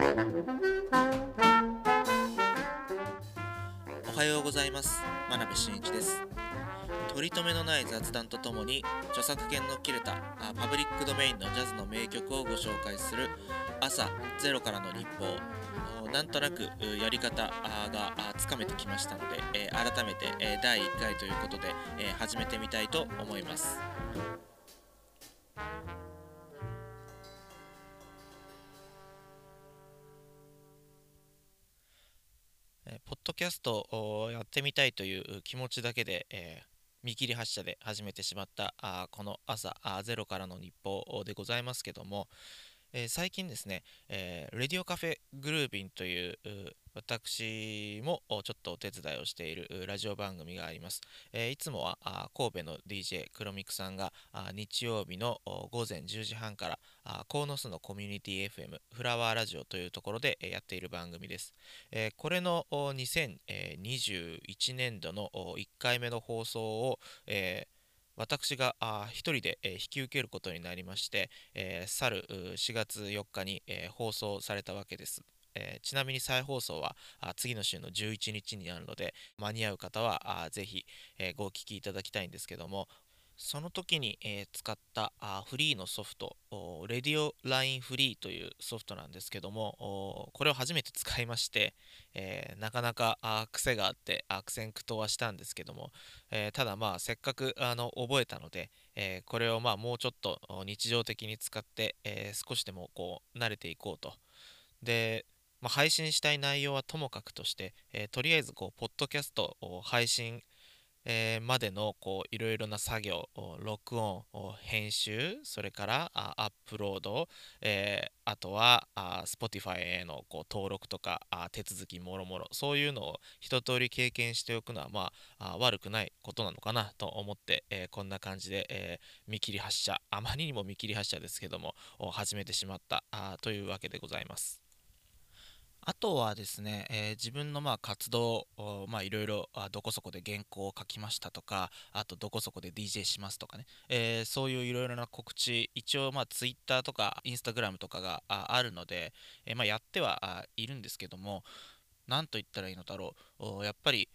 おはようございます。真鍋真一です。取り留めのない雑談とともに著作権の切れたあパブリックドメインのジャズの名曲をご紹介する朝ゼロからの日報なんとなくやり方がつかめてきましたので、改めて、第1回ということで、始めてみたいと思います。キャストをやってみたいという気持ちだけで、えー見切り発車で始めてしまったあこの朝あーゼロからの日報でございますけども、えー最近ですね、えーレディオカフェグルービンという私もちょっとお手伝いをしているラジオ番組があります。えーいつもは神戸の DJ 黒ミクさんが日曜日の午前10時半からあー鴻巣のコミュニティ FM フラワーラジオというところでやっている番組です。えーこれの2021年度の1回目の放送を、えー私が一人で、え引き受けることになりまして、えー去る4月4日に、えー放送されたわけです。えーちなみに再放送はあ次の週の11日になるので間に合う方はあぜひ、えーご聞きいただきたいんですけどもその時に、えー使ったあフリーのソフトレディオラインフリーというソフトなんですけどもこれを初めて使いまして、えーなかなかあ癖があって悪戦苦闘はしたんですけども、えーただまあせっかくあの覚えたので、えこれをまあもうちょっと日常的に使って、え少しでもこう慣れていこうと。で、まあ、配信したい内容はともかくとして、えとりあえずこうポッドキャストを配信えーまでのこういろいろな作業録音編集それからアップロード、えーあとはあ Spotify へのこう登録とかあ手続きもろもろそういうのを一通り経験しておくのはまああ悪くないことなのかなと思って、えーこんな感じで、えー見切り発車あまりにも見切り発車ですけども始めてしまったあというわけでございます。あとはですね、えー自分のまあ活動、まあいろいろどこそこで原稿を書きましたとか、あとどこそこで DJ しますとかね、えーそういういろいろな告知、一応まあ Twitter とか Instagram とかがあるので、えーまあやってはいるんですけども、なんと言ったらいいのだろう、やっぱり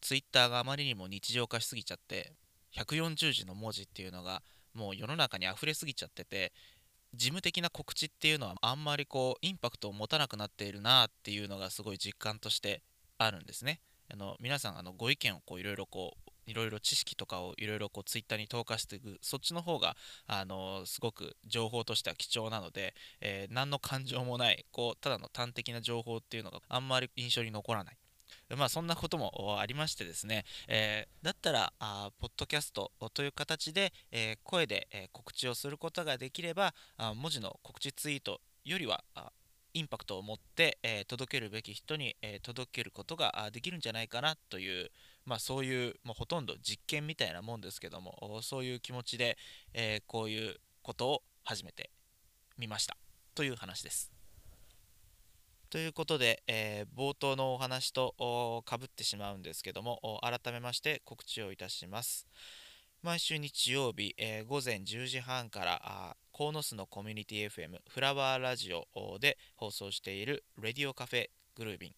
Twitter があまりにも日常化しすぎちゃって、140字の文字っていうのがもう世の中に溢れすぎちゃってて、事務的な告知っていうのはあんまりこうインパクトを持たなくなっているなっていうのがすごい実感としてあるんですね。あの皆さんあのご意見をこういろいろこういろいろ知識とかをいろいろこうツイッターに投下していくそっちの方があのすごく情報としては貴重なので、えー何の感情もないこうただの端的な情報っていうのがあんまり印象に残らない。まあそんなこともありましてですね、えーだったらあポッドキャストという形で、えー声で、えー告知をすることができればあ文字の告知ツイートよりはあインパクトを持って、えー届けるべき人に、えー届けることができるんじゃないかなという、まあ、そういう、まあ、ほとんど実験みたいなもんですけどもそういう気持ちで、えーこういうことを始めてみましたという話です。ということで、えー冒頭のお話とかぶってしまうんですけども改めまして告知をいたします。毎週日曜日、えー午前10時半からあー鴻巣のコミュニティ FM フラワーラジオで放送しているレディオカフェグルービン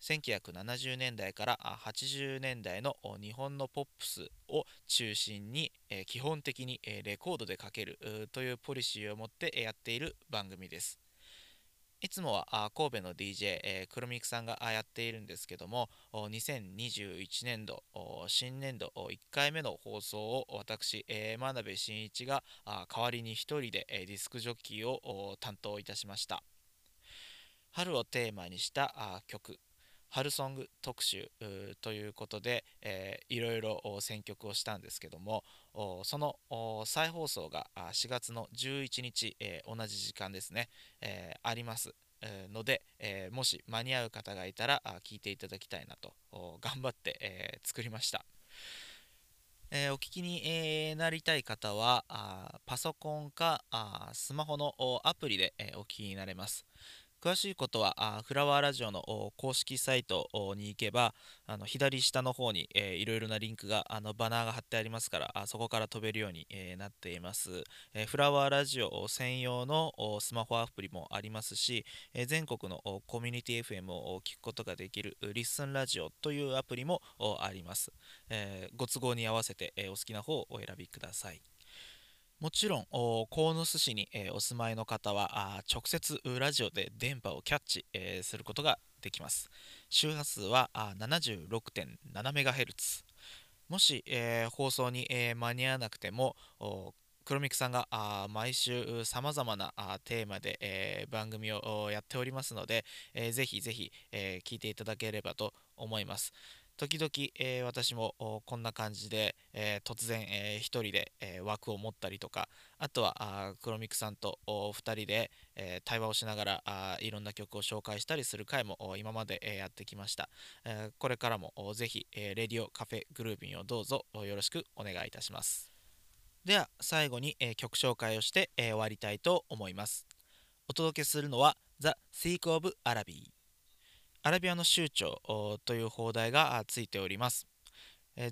1970年代から80年代の日本のポップスを中心に、基本的に、レコードでかけるというポリシーを持ってやっている番組です。いつもは神戸の DJ、えー、黒ミクさんがやっているんですけども2021年度新年度1回目の放送を私、えー真鍋真一が代わりに一人で、えーディスクジョッキーを担当いたしました。春をテーマにした曲。春ソング特集ということで、えーいろいろ選曲をしたんですけどもその再放送が4月の11日、えー同じ時間ですね、えーありますので、えーもし間に合う方がいたらあ聞いていただきたいなと頑張って、え作りました、えーお聞きに、なりたい方はパソコンかスマホのアプリで、お聞きになれます。詳しいことはあフラワーラジオの公式サイトに行けばあの左下の方に、えー、いろいろなリンクがあのバナーが貼ってありますからあそこから飛べるように、えー、なっています、えー、フラワーラジオ専用のスマホアプリもありますし、え全国のコミュニティ FM を聞くことができるリッスンラジオというアプリもあります、えご都合に合わせて、えお好きな方をお選びください。もちろん鴻巣市に、お住まいの方は直接ラジオで電波をキャッチ、することができます。周波数は 76.7MHz もし、えー、放送に、え間に合わなくても黒ミクさんがあ毎週さまざまなテーマで、え番組をやっておりますので、えー、ぜひぜひ、え聞いていただければと思います。時々、えー、私もこんな感じで、えー、突然、えー、1人で、え枠を持ったりとかあとはあ黒ミクさんと2人で、え対話をしながらあいろんな曲を紹介したりする回も今まで、えやってきました、えこれからもぜひ、えレディオカフェグルービンをどうぞよろしくお願いいたします。では最後に、え曲紹介をして、え終わりたいと思います。お届けするのは The Seek of Araby アラビアの州長という放題がついております。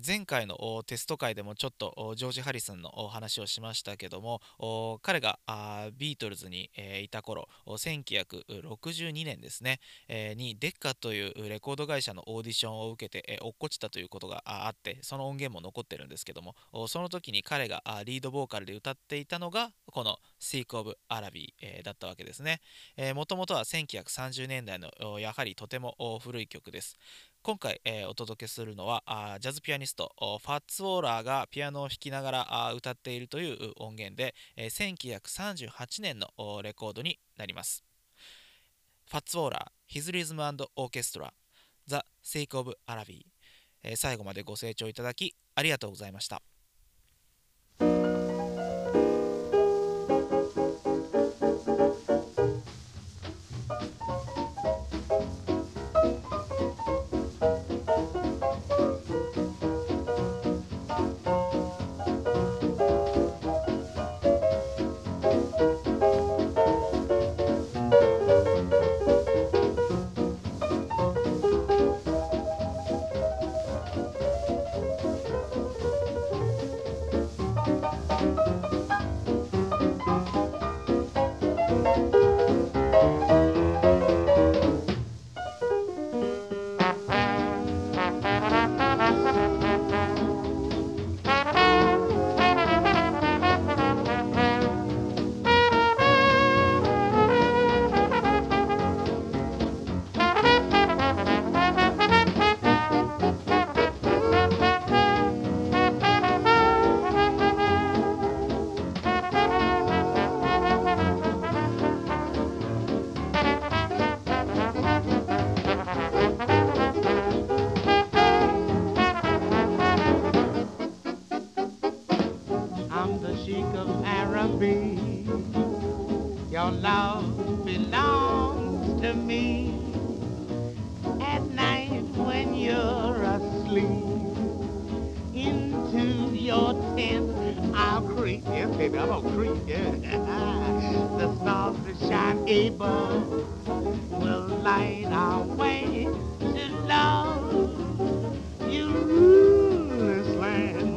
前回のテスト会でもちょっとジョージ・ハリスンの話をしましたけども彼がビートルズにいた頃1962年ですねにデッカというレコード会社のオーディションを受けて落っこちたということがあってその音源も残ってるんですけどもその時に彼がリードボーカルで歌っていたのがこの「Seek of Araby」だったわけですね。もともとは1930年代のやはりとても古い曲です。今回、お届けするのはジャズピアニストファッツ・ウォーラーがピアノを弾きながら歌っているという音源で、えー、1938年のレコードになります。ファッツ・ウォーラー His Rhythm Orchestra The Sake of Araby、えー、最後までご清聴いただきありがとうございました。Your love belongs to me. At night when you're asleep, into your tent I'll creep. Yes, baby, I'm gonna creep. Yeah. the stars that shine above will light our way to love. You rule this land.